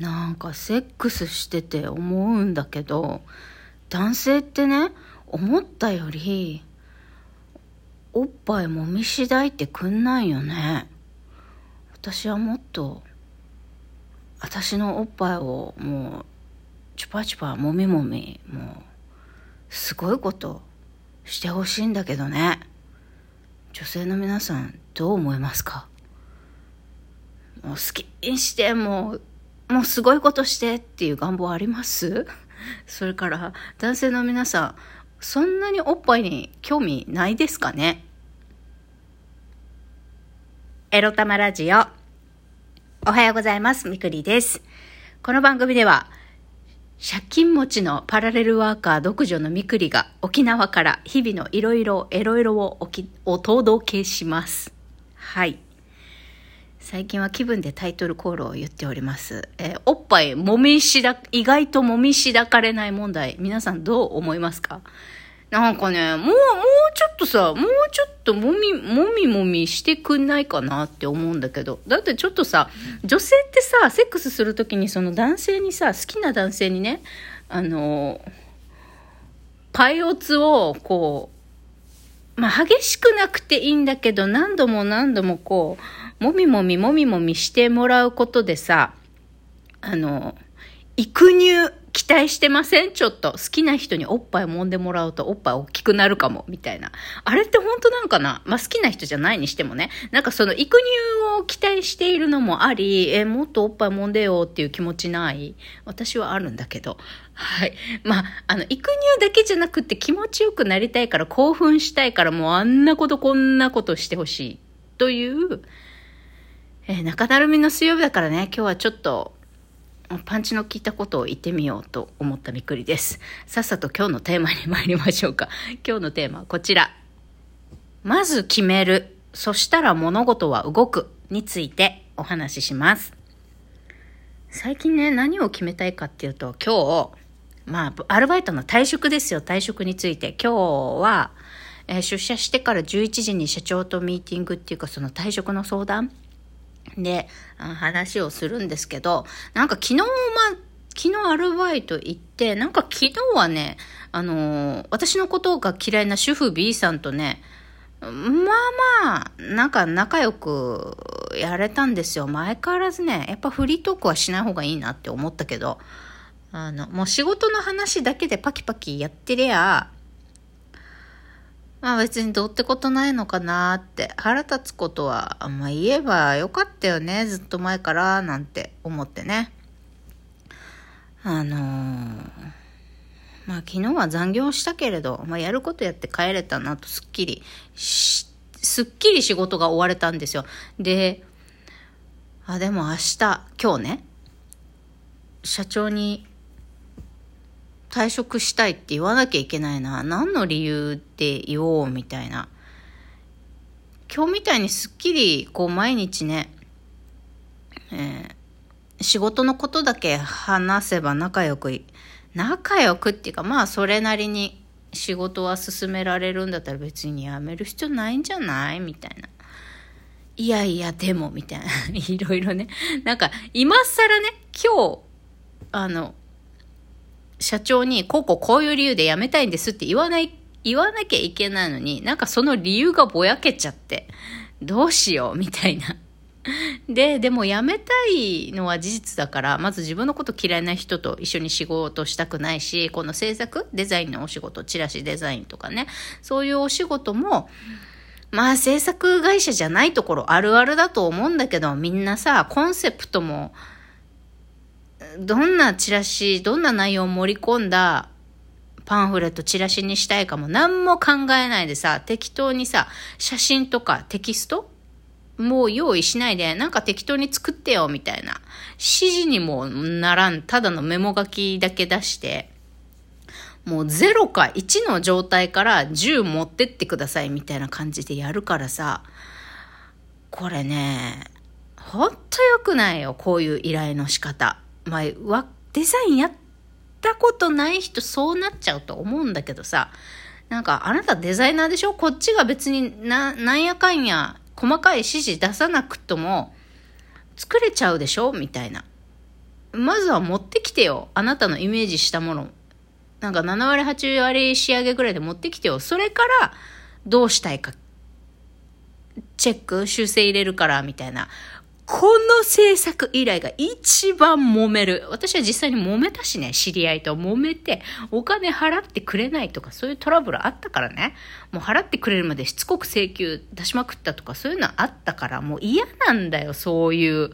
なんかセックスしてて思うんだけど男性ってね思ったよりおっぱいもみしだいてくんないよね。私はもっと私のおっぱいをもうチュパチュパもみもみもうすごいことしてほしいんだけどね。女性の皆さんどう思いますか？もう好きにしてもうもうすごいことしてっていう願望あります？それから男性の皆さんそんなにおっぱいに興味ないですかね？エロ玉ラジオ。おはようございます。みくりです。この番組では借金持ちのパラレルワーカー独女のみくりが沖縄から日々のいろいろエロエロをお届けします。はい。最近は気分でタイトルコールを言っております。えー、おっぱいもみしだ、意外ともみしだかれない問題、皆さんどう思いますか？なんかね、もう、もうちょっとさ、もうちょっともみ、もみもみしてくんないかなって思うんだけど。だってちょっとさ、女性ってさ、セックスするときにその男性にさ、好きな男性にね、あの、パイオツをこう、まあ激しくなくていいんだけど、何度も何度もこう、もみもみもみもみしてもらうことでさ、あの、育乳期待してません？ちょっと。好きな人におっぱい揉んでもらうとおっぱい大きくなるかも、みたいな。あれって本当なんかな？まあ、好きな人じゃないにしてもね。なんかその育乳を期待しているのもあり、え、もっとおっぱい揉んでよっていう気持ちない？私はあるんだけど。はい。まあ、あの、育乳だけじゃなくて気持ちよくなりたいから興奮したいからもうあんなことこんなことしてほしい。という、えー、中だるみの水曜日だからね、今日はちょっと、パンチの効いたことを言ってみようと思ったみくりです。さっさと今日のテーマに参りましょうか。今日のテーマはこちら。まず決める。そしたら物事は動く。についてお話しします。最近ね、何を決めたいかっていうと、今日、まあ、アルバイトの退職ですよ、退職について。今日は、えー、出社してから11時に社長とミーティングっていうか、その退職の相談で、話をするんですけど、なんか昨日、ま昨日アルバイト行って、なんか昨日はね、あのー、私のことが嫌いな主婦 B さんとね、まあまあ、なんか仲良くやれたんですよ。前変わらずね、やっぱフリートークはしない方がいいなって思ったけど、あの、もう仕事の話だけでパキパキやってりゃ、まあ別にどうってことないのかなって。腹立つことはあん、ま言えばよかったよね。ずっと前からなんて思ってね。あのー、まあ昨日は残業したけれど、まあ、やることやって帰れたなとすっきりしすっきり仕事が終われたんですよ。であでも明日今日ね社長に退職したいって言わなきゃいけないな。何の理由って言おうみたいな。今日みたいにすっきりこう毎日ね、えー、仕事のことだけ話せば仲良く、仲良くっていうかまあそれなりに仕事は進められるんだったら別に辞める必要ないんじゃないみたいな。いやいや、でも、みたいな。いろいろね。なんか、今更ね、今日、あの、社長に、こうこうこういう理由で辞めたいんですって言わない、言わなきゃいけないのに、なんかその理由がぼやけちゃって、どうしようみたいな。で、でも辞めたいのは事実だから、まず自分のこと嫌いな人と一緒に仕事したくないし、この制作、デザインのお仕事、チラシデザインとかね、そういうお仕事も、まあ制作会社じゃないところあるあるだと思うんだけど、みんなさ、コンセプトもどんなチラシ、どんな内容を盛り込んだパンフレット、チラシにしたいかも何も考えないでさ、適当にさ、写真とかテキストもう用意しないで、なんか適当に作ってよ、みたいな。指示にもならん、ただのメモ書きだけ出して、もう0か1の状態から10持ってってください、みたいな感じでやるからさ、これね、ほんと良くないよ、こういう依頼の仕方。まあ、デザインやったことない人そうなっちゃうと思うんだけどさ、なんか、あなたデザイナーでしょ？こっちが別にな、なんやかんや、細かい指示出さなくとも、作れちゃうでしょ？みたいな。まずは持ってきてよ。あなたのイメージしたもの。なんか7割、8割仕上げぐらいで持ってきてよ。それから、どうしたいか。チェック、修正入れるから、みたいな。この制作依頼が一番揉める。私は実際に揉めたしね、知り合いと揉めて、お金払ってくれないとか、そういうトラブルあったからね。もう払ってくれるまでしつこく請求出しまくったとか、そういうのあったから、もう嫌なんだよ、そういう。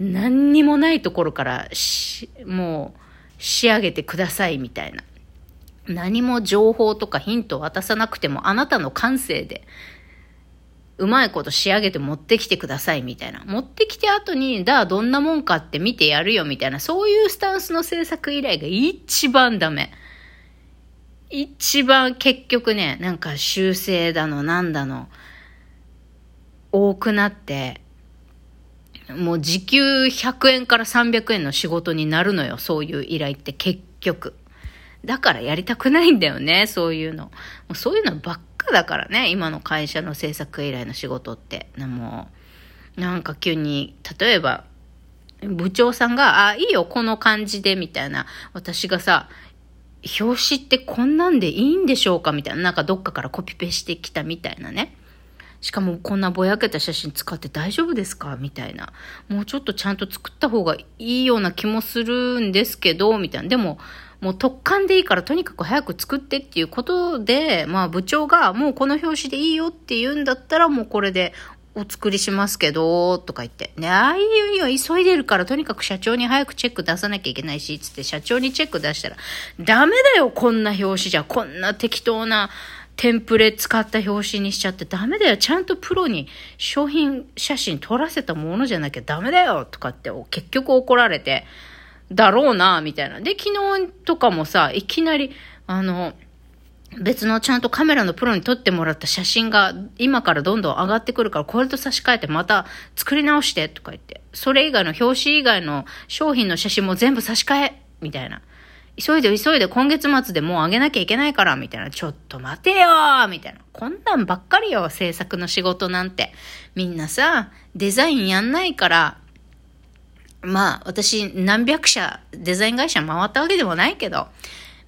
何にもないところからもう仕上げてくださいみたいな。何も情報とかヒントを渡さなくてもあなたの感性でうまいこと仕上げて持ってきてくださいみたいな。持ってきて後に、だ、どんなもんかって見てやるよみたいな、そういうスタンスの制作依頼が一番ダメ。一番結局ね、なんか修正だの、なんだの、多くなって、もう時給100円から300円の仕事になるのよ、そういう依頼って結局。だからやりたくないんだよね、そういうの。もうそういうのばっだからね、今の会社の制作依頼の仕事って。もう、なんか急に、例えば、部長さんが、あ、いいよ、この感じで、みたいな。私がさ、表紙ってこんなんでいいんでしょうかみたいな。なんかどっかからコピペしてきたみたいなね。しかもこんなぼやけた写真使って大丈夫ですか？みたいな。もうちょっとちゃんと作った方がいいような気もするんですけど、みたいな。でも、もう特感でいいからとにかく早く作ってっていうことで、まあ部長がもうこの表紙でいいよって言うんだったらもうこれでお作りしますけど、とか言って。ね、ああいうよ、急いでるからとにかく社長に早くチェック出さなきゃいけないし、つって社長にチェック出したら、ダメだよ、こんな表紙じゃ。こんな適当なテンプレ使った表紙にしちゃってダメだよ。ちゃんとプロに商品写真撮らせたものじゃなきゃダメだよとかって結局怒られて、だろうな、みたいな。で、昨日とかもさ、いきなり、あの、別のちゃんとカメラのプロに撮ってもらった写真が今からどんどん上がってくるからこれと差し替えてまた作り直してとか言って。それ以外の表紙以外の商品の写真も全部差し替えみたいな。急いで急いで今月末でもうあげなきゃいけないから、みたいな。ちょっと待てよみたいな。こんなんばっかりよ、制作の仕事なんて。みんなさ、デザインやんないから、まあ、私何百社デザイン会社回ったわけでもないけど、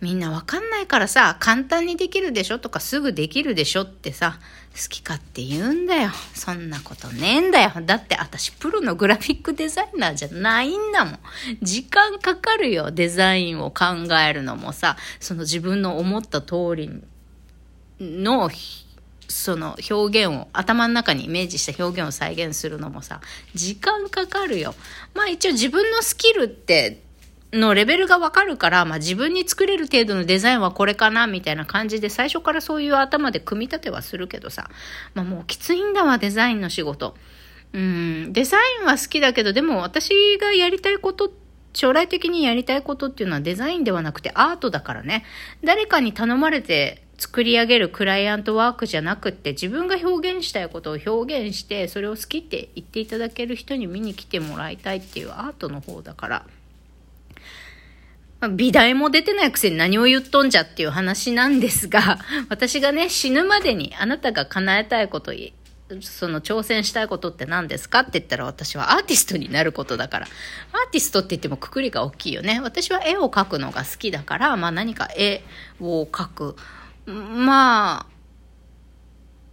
みんなわかんないからさ、簡単にできるでしょとかすぐできるでしょってさ、好き勝手言うんだよ。そんなことねえんだよ。だって私プロのグラフィックデザイナーじゃないんだもん。時間かかるよ。デザインを考えるのもさ、その自分の思った通りのその表現を頭の中にイメージした表現を再現するのもさ時間かかるよ。まあ一応自分のスキルってのレベルがわかるから、まあ、自分に作れる程度のデザインはこれかなみたいな感じで最初からそういう頭で組み立てはするけどさ、まあ、もうきついんだわデザインの仕事。うんデザインは好きだけどでも私がやりたいこと将来的にやりたいことっていうのはデザインではなくてアートだからね。誰かに頼まれて作り上げるクライアントワークじゃなくって自分が表現したいことを表現してそれを好きって言っていただける人に見に来てもらいたいっていうアートの方だから美大も出てないくせに何を言っとんじゃっていう話なんですが、私がね、死ぬまでにあなたが叶えたいこと、その挑戦したいことって何ですか？って言ったら私はアーティストになることだから。アーティストって言ってもくくりが大きいよね。私は絵を描くのが好きだから、まあ何か絵を描く。ま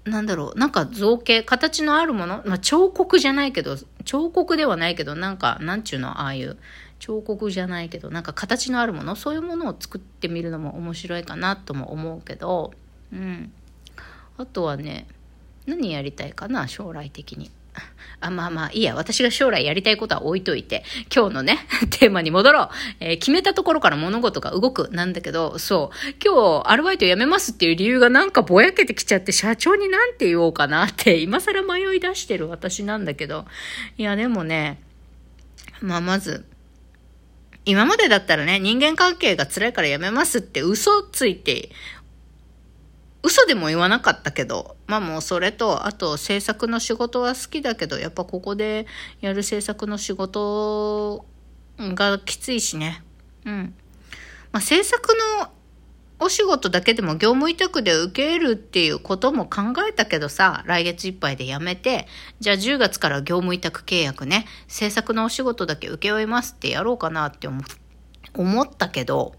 あ、なんだろう、なんか造形、形のあるもの、まあ彫刻じゃないけど、彫刻ではないけど、なんか、なんちゅうの、ああいう、彫刻じゃないけどなんか形のあるもの。そういうものを作ってみるのも面白いかなとも思うけど。うん。あとはね何やりたいかな将来的に。あ、まあまあ、いいや。私が将来やりたいことは置いといて、今日のね、テーマに戻ろう。えー、決めたところから物事が動くなんだけど、そう。今日、アルバイト辞めますっていう理由がなんかぼやけてきちゃって、社長になんて言おうかなって、今更迷い出してる私なんだけど。いや、でもね、まあまず、今までだったらね、人間関係が辛いからやめますって嘘ついて、嘘でも言わなかったけど、まあもうそれと、あと制作の仕事は好きだけど、やっぱここでやる制作の仕事がきついしね。うん。まあ制作のお仕事だけでも業務委託で受けるっていうことも考えたけどさ、来月いっぱいで辞めて、じゃあ10月から業務委託契約ね、制作のお仕事だけ請け負いますってやろうかなって思ったけど、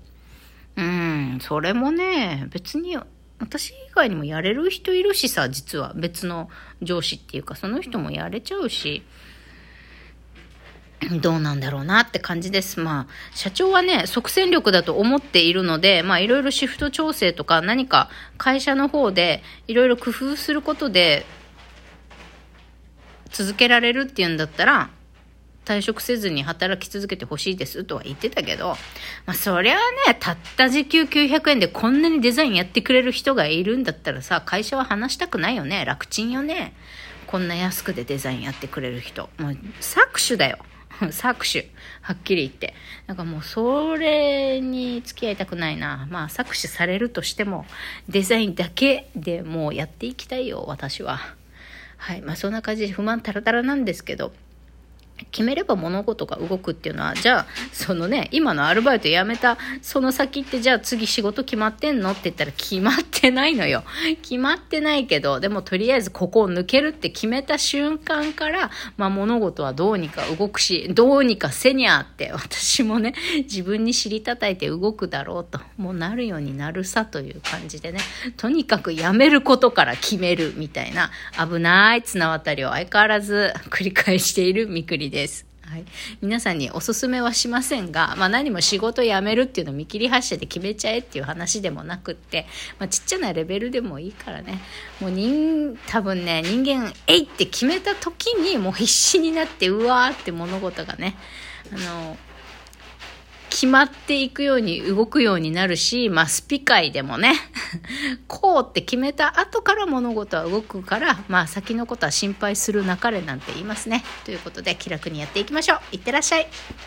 うん、それもね、別に私以外にもやれる人いるしさ、実は別の上司っていうか、その人もやれちゃうし、どうなんだろうなって感じです。まあ、社長はね、即戦力だと思っているので、まあ、いろいろシフト調整とか何か会社の方でいろいろ工夫することで続けられるっていうんだったら、退職せずに働き続けてほしいですとは言ってたけど、まあ、そりゃあね、たった時給900円でこんなにデザインやってくれる人がいるんだったらさ、会社は話したくないよね。楽ちんよね。こんな安くでデザインやってくれる人。もう、搾取だよ。搾取。はっきり言って。なんかもうそれに付き合いたくないな。まあ搾取されるとしても、デザインだけでもうやっていきたいよ、私は。はい。まあそんな感じで不満タラタラなんですけど、決めれば物事が動くっていうのは、じゃあ、そのね、今のアルバイト辞めた、その先ってじゃあ次仕事決まってんのって言ったら決まってないのよ。決まってないけど、でもとりあえずここを抜けるって決めた瞬間から、まあ物事はどうにか動くし、どうにかせにゃって私もね、自分に尻叩いて動くだろうと、もうなるようになるさという感じでね、とにかくやめることから決めるみたいな危ない綱渡りを相変わらず繰り返しているみくりです。はい、皆さんにおすすめはしませんが、まあ、何も仕事辞めるっていうのを見切り発車で決めちゃえっていう話でもなくって、まあ、ちっちゃなレベルでもいいからねもう人多分ね人間えいって決めた時にもう必死になってうわーって物事がねあの決まっていくように動くようになるし、まあ、スピ界でもね、こうって決めた後から物事は動くから、まあ、先のことは心配するなかれなんて言いますね。ということで、気楽にやっていきましょう。いってらっしゃい。